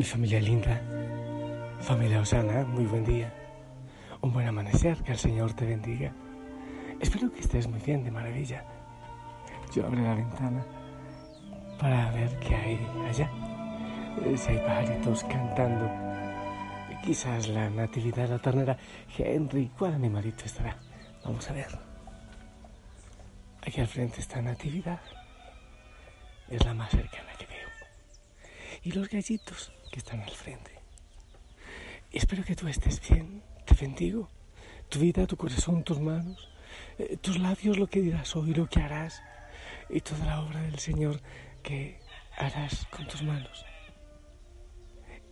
Mi familia linda, familia Osana, muy buen día. Un buen amanecer, que el Señor te bendiga. Espero que estés muy bien, de maravilla. Yo abro la ventana para ver qué hay allá. Eh, si hay pajaritos cantando. Quizás la natividad, la ternera. Henry, ¿cuál animalito estará? Vamos a ver. Aquí al frente está Natividad. Es la más cercana que veo. Y los gallitos que están al frente. Espero que tú estés bien. Te bendigo. Tu vida, tu corazón, tus manos, eh, tus labios, lo que dirás hoy, lo que harás. Y toda la obra del Señor que harás con tus manos.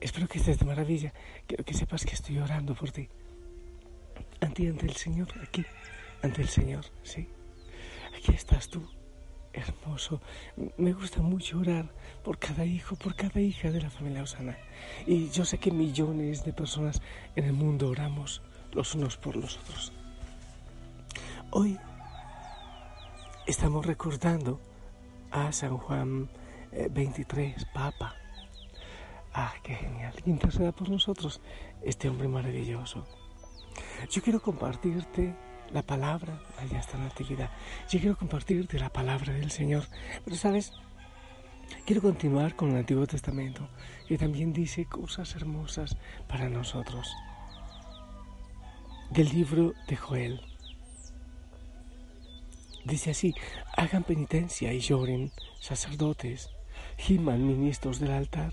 Espero que estés de maravilla. Quiero que sepas que estoy orando por ti. Ante, ante el Señor, aquí, ante el Señor, sí. Aquí estás tú, hermoso. Me gusta mucho orar por cada hijo, por cada hija de la familia Osana. Y yo sé que millones de personas en el mundo oramos los unos por los otros. Hoy estamos recordando a San Juan 23, eh, Papa. Ah, qué genial. Que interceda por nosotros este hombre maravilloso. Yo quiero compartirte la palabra, allá está Natividad. Yo quiero compartirte la palabra del Señor. Pero sabes, quiero continuar con el Antiguo Testamento, que también dice cosas hermosas para nosotros. Del libro de Joel. Dice así, hagan penitencia y lloren, sacerdotes, giman ministros del altar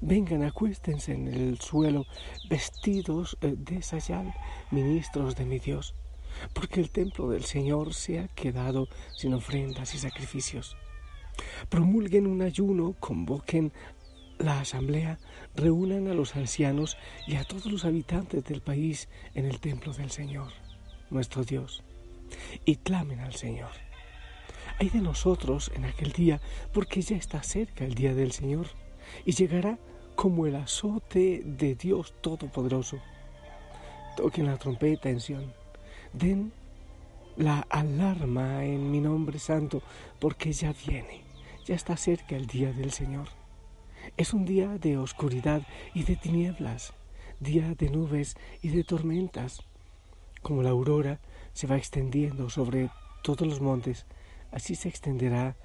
Vengan, acuéstense en el suelo, vestidos eh, de sayal, ministros de mi Dios, porque el templo del Señor se ha quedado sin ofrendas y sacrificios. Promulguen un ayuno, convoquen la asamblea, reúnan a los ancianos y a todos los habitantes del país en el templo del Señor, nuestro Dios, y clamen al Señor. Hay de nosotros en aquel día, porque ya está cerca el día del Señor y llegará como el azote de Dios Todopoderoso. Toquen la trompeta en Sion. Den la alarma en mi nombre santo, porque ya viene, ya está cerca el día del Señor. Es un día de oscuridad y de tinieblas, día de nubes y de tormentas. Como la aurora se va extendiendo sobre todos los montes, así se extenderá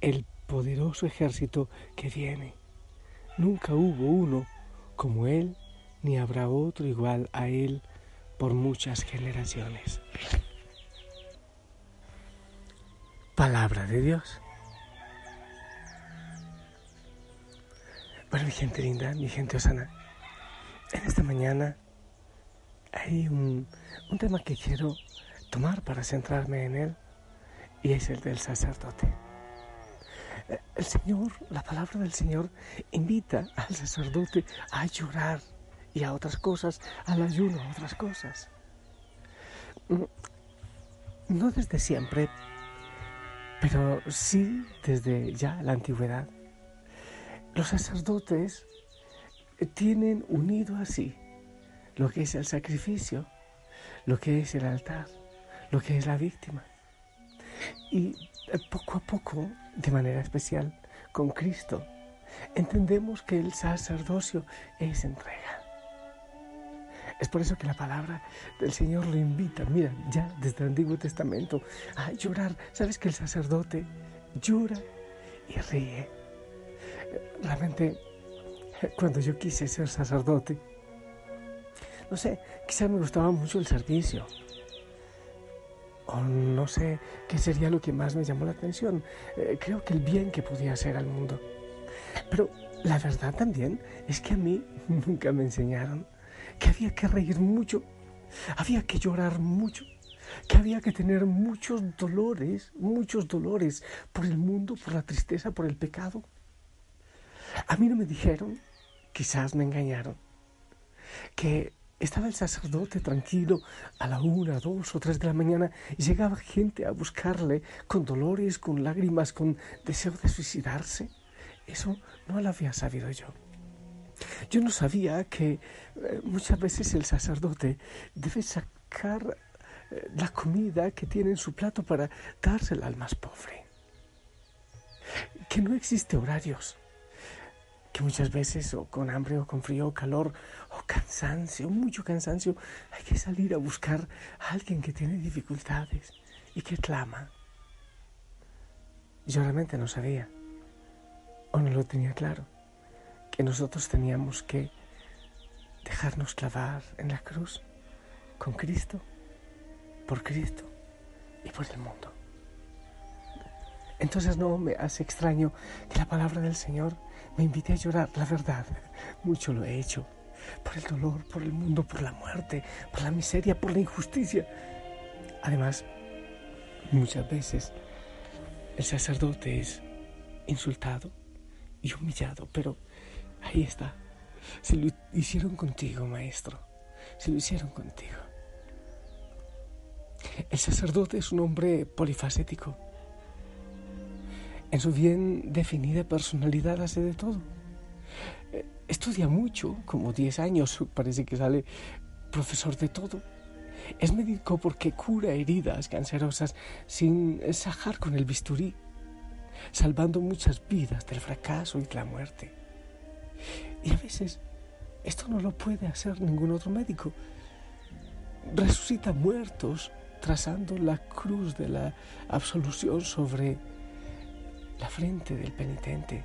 el poderoso ejército que viene. Nunca hubo uno como Él, ni habrá otro igual a Él por muchas generaciones. Palabra de Dios. Bueno, mi gente linda, mi gente osana, en esta mañana hay un, un tema que quiero tomar para centrarme en él y es el del sacerdote. El Señor, la palabra del Señor invita al sacerdote a llorar y a otras cosas, al ayuno, a otras cosas. Mm, no desde siempre, pero sí desde ya la antigüedad. Los sacerdotes tienen unido así lo que es el sacrificio, lo que es el altar, lo que es la víctima. Y poco a poco de manera especial con Cristo, entendemos que el sacerdocio es entrega. Es por eso que la palabra del Señor lo invita, mira, ya desde el Antiguo Testamento, a llorar. ¿Sabes que el sacerdote llora y ríe? Realmente, cuando yo quise ser sacerdote, no sé, quizá me gustaba mucho el servicio, o no sé qué sería lo que más me llamó la atención. Eh, creo que el bien que podía hacer al mundo. Pero la verdad también es que a mí nunca me enseñaron que había que reír mucho, había que llorar mucho, que había que tener muchos dolores, muchos dolores por el mundo, por la tristeza, por el pecado. A mí no me dijeron, quizás me engañaron, que estaba el sacerdote tranquilo a la una, dos o tres de la mañana y llegaba gente a buscarle con dolores, con lágrimas, con deseo de suicidarse. Eso no lo había sabido yo. Yo no sabía que eh, muchas veces el sacerdote debe sacar eh, la comida que tiene en su plato para dársela al más pobre. Que no existe horarios que muchas veces o con hambre o con frío o calor o cansancio, mucho cansancio, hay que salir a buscar a alguien que tiene dificultades y que clama. Yo realmente no sabía o no lo tenía claro que nosotros teníamos que dejarnos clavar en la cruz con Cristo, por Cristo y por el mundo. Entonces no me hace extraño que la palabra del Señor me invite a llorar. La verdad, mucho lo he hecho. Por el dolor, por el mundo, por la muerte, por la miseria, por la injusticia. Además, muchas veces el sacerdote es insultado y humillado, pero ahí está. Si lo hicieron contigo, maestro. Si lo hicieron contigo. El sacerdote es un hombre polifacético en su bien definida personalidad hace de todo. Eh, estudia mucho, como 10 años, parece que sale profesor de todo. Es médico porque cura heridas cancerosas sin sajar con el bisturí, salvando muchas vidas del fracaso y de la muerte. Y a veces esto no lo puede hacer ningún otro médico. Resucita muertos trazando la cruz de la absolución sobre la frente del penitente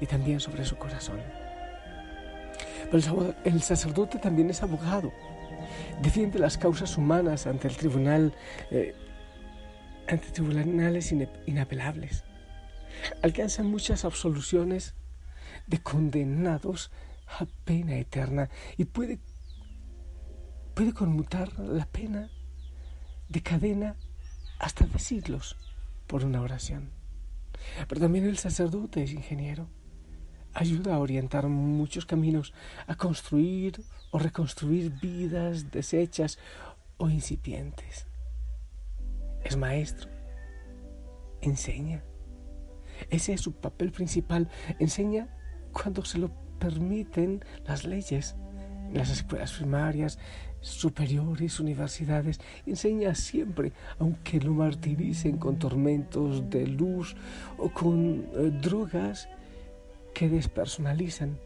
y también sobre su corazón. Pero el sacerdote también es abogado, defiende las causas humanas ante el tribunal, eh, ante tribunales inapelables. Alcanza muchas absoluciones de condenados a pena eterna y puede, puede conmutar la pena de cadena hasta de por una oración. Pero también el sacerdote es ingeniero. Ayuda a orientar muchos caminos, a construir o reconstruir vidas deshechas o incipientes. Es maestro. Enseña. Ese es su papel principal. Enseña cuando se lo permiten las leyes las escuelas primarias, superiores, universidades, enseña siempre, aunque lo martiricen con tormentos de luz o con eh, drogas que despersonalizan,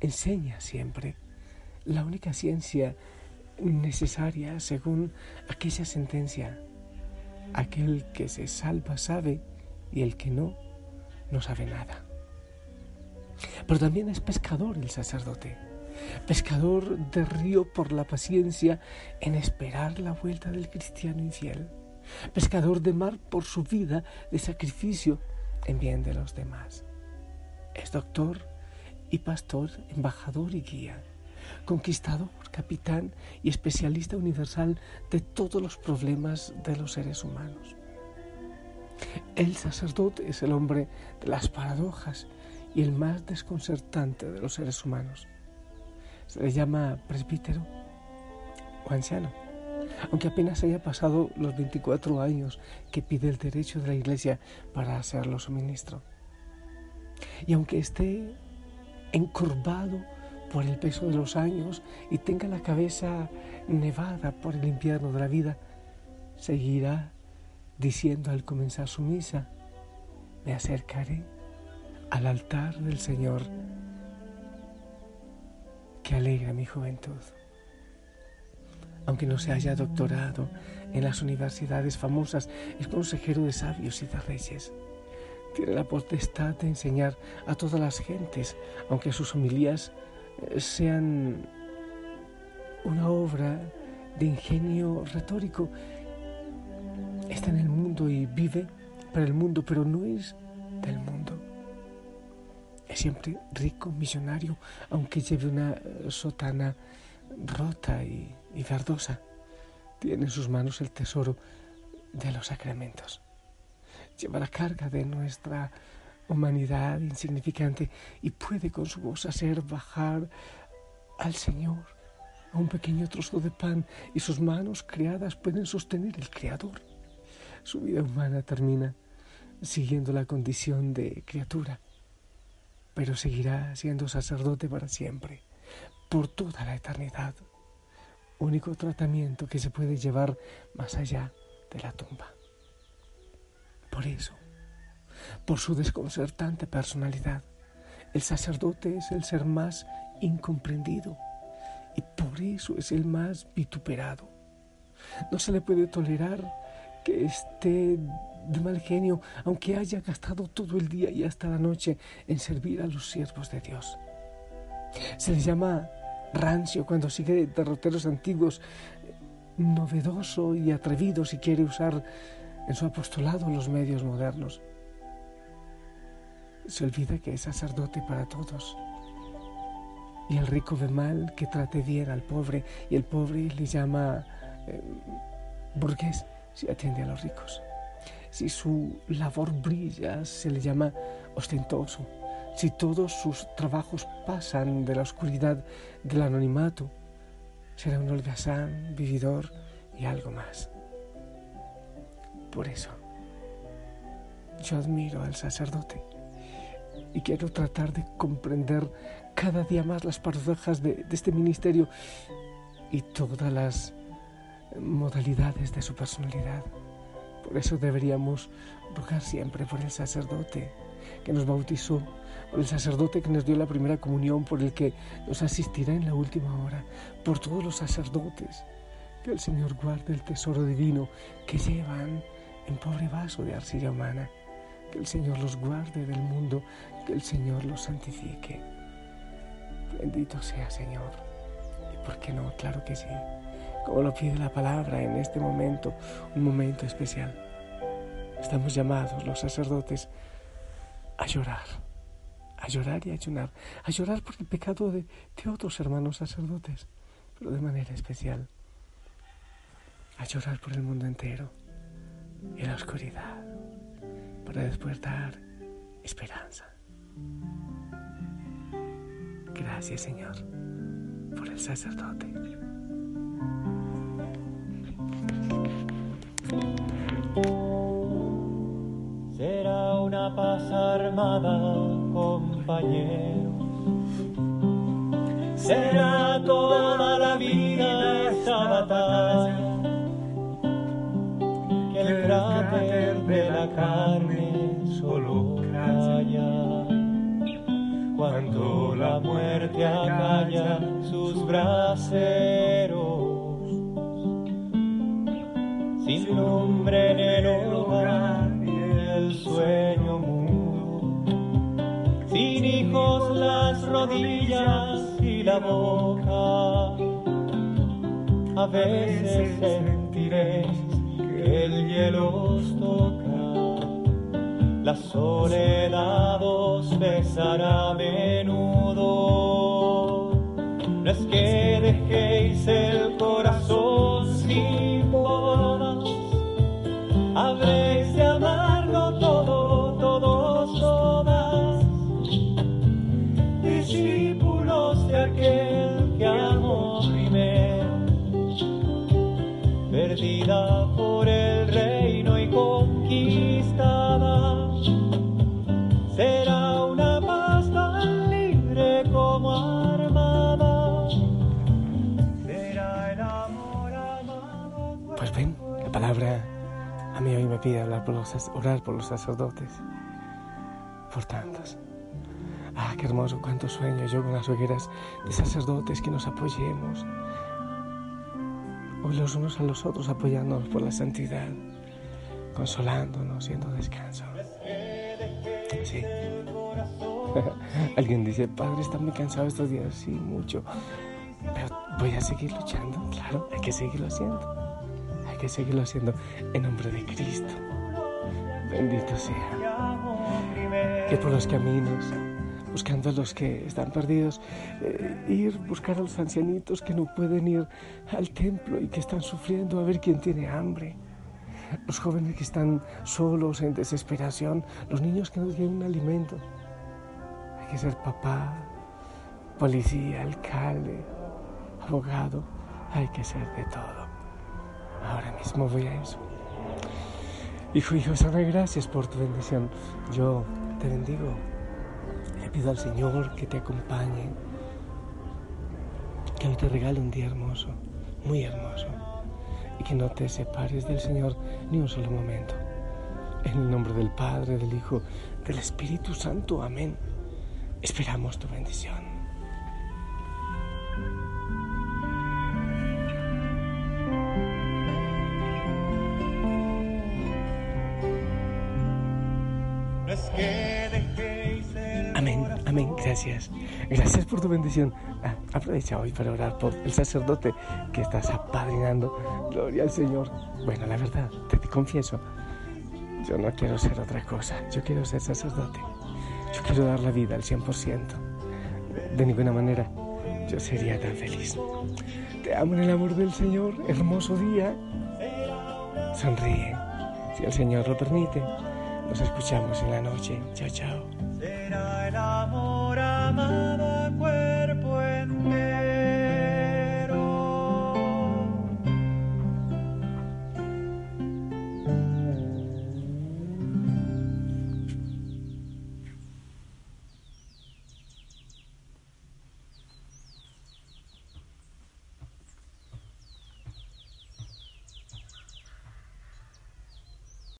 enseña siempre la única ciencia necesaria según aquella sentencia. Aquel que se salva sabe y el que no, no sabe nada. Pero también es pescador el sacerdote pescador de río por la paciencia en esperar la vuelta del cristiano infiel, pescador de mar por su vida de sacrificio en bien de los demás. Es doctor y pastor, embajador y guía, conquistador, capitán y especialista universal de todos los problemas de los seres humanos. El sacerdote es el hombre de las paradojas y el más desconcertante de los seres humanos se le llama presbítero o anciano, aunque apenas haya pasado los 24 años que pide el derecho de la iglesia para hacerlo su ministro. Y aunque esté encorvado por el peso de los años y tenga la cabeza nevada por el invierno de la vida, seguirá diciendo al comenzar su misa, me acercaré al altar del Señor que alegra mi juventud. Aunque no se haya doctorado en las universidades famosas, es consejero de sabios y de reyes. Tiene la potestad de enseñar a todas las gentes, aunque sus homilías eh, sean una obra de ingenio retórico. Está en el mundo y vive para el mundo, pero no es del mundo. Es siempre rico, millonario, aunque lleve una eh, sotana rota y, y verdosa. Tiene en sus manos el tesoro de los sacramentos. Lleva la carga de nuestra humanidad insignificante y puede con su voz hacer bajar al Señor a un pequeño trozo de pan y sus manos creadas pueden sostener el Creador. Su vida humana termina siguiendo la condición de criatura pero seguirá siendo sacerdote para siempre, por toda la eternidad. Único tratamiento que se puede llevar más allá de la tumba. Por eso, por su desconcertante personalidad, El sacerdote es el ser más incomprendido y por eso es el más vituperado. No se le puede tolerar que esté de mal genio, aunque haya gastado todo el día y hasta la noche en servir a los siervos de Dios. Se le llama rancio cuando sigue derroteros antiguos, novedoso y atrevido si quiere usar en su apostolado los medios modernos. Se olvida que es sacerdote para todos. Y el rico ve mal que trate bien al pobre y el pobre le llama eh, burgués si atiende a los ricos. Si su labor brilla, se le llama ostentoso. Si todos sus trabajos pasan de la oscuridad del anonimato, será un holgazán, vividor y algo más. Por eso, yo admiro al sacerdote y quiero tratar de comprender cada día más las paradojas de, de este ministerio y todas las modalidades de su personalidad. Por eso deberíamos rogar siempre por el sacerdote que nos bautizó, por el sacerdote que nos dio la primera comunión, por el que nos asistirá en la última hora, por todos los sacerdotes. Que el Señor guarde el tesoro divino que llevan en pobre vaso de arcilla humana. Que el Señor los guarde del mundo, que el Señor los santifique. Bendito sea Señor. ¿Y por qué no? Claro que sí como lo pide la palabra en este momento, un momento especial. Estamos llamados los sacerdotes a llorar, a llorar y a ayunar, a llorar por el pecado de, otros hermanos sacerdotes, pero de manera especial, a llorar por el mundo entero y la oscuridad, para después dar esperanza. Gracias Señor por el sacerdote. Una paz armada, compañeros. Será toda la vida esta batalla. Que el cráter de la carne solo calla. Cuando la muerte acalla sus braseros sin nombre en el hogar y el sueño rodillas y la boca. A veces sentiréis que el hielo os toca, la soledad os besará a menudo. No es que dejéis el Pues ven, la palabra a mí hoy me pide hablar por los, orar por los sacerdotes, por tantos. Ah, qué hermoso, cuánto sueño yo con las hogueras de sacerdotes que nos apoyemos. Hoy los unos a los otros apoyándonos por la santidad, consolándonos, siendo descanso. Sí. Alguien dice, Padre, está muy cansado estos días. Sí, mucho. Pero voy a seguir luchando. Claro, hay que seguirlo haciendo que seguirlo haciendo en nombre de Cristo. Bendito sea. Que por los caminos, buscando a los que están perdidos, eh, ir buscar a los ancianitos que no pueden ir al templo y que están sufriendo, a ver quién tiene hambre. Los jóvenes que están solos, en desesperación, los niños que no tienen alimento. Hay que ser papá, policía, alcalde, abogado, hay que ser de todo. Mismo voy a eso. Hijo, hijo, sabe gracias por tu bendición. Yo te bendigo. Le pido al Señor que te acompañe, que hoy te regale un día hermoso, muy hermoso, y que no te separes del Señor ni un solo momento. En el nombre del Padre, del Hijo, del Espíritu Santo. Amén. Esperamos tu bendición. Amén, gracias. Gracias por tu bendición. Ah, aprovecha hoy para orar por el sacerdote que estás apadrinando. Gloria al Señor. Bueno, la verdad, te, te confieso, yo no quiero ser otra cosa. Yo quiero ser sacerdote. Yo quiero dar la vida al 100%. De ninguna manera yo sería tan feliz. Te amo en el amor del Señor. Hermoso día. Sonríe. Si el Señor lo permite, nos escuchamos en la noche. Chao, chao. Será el amor amado entero.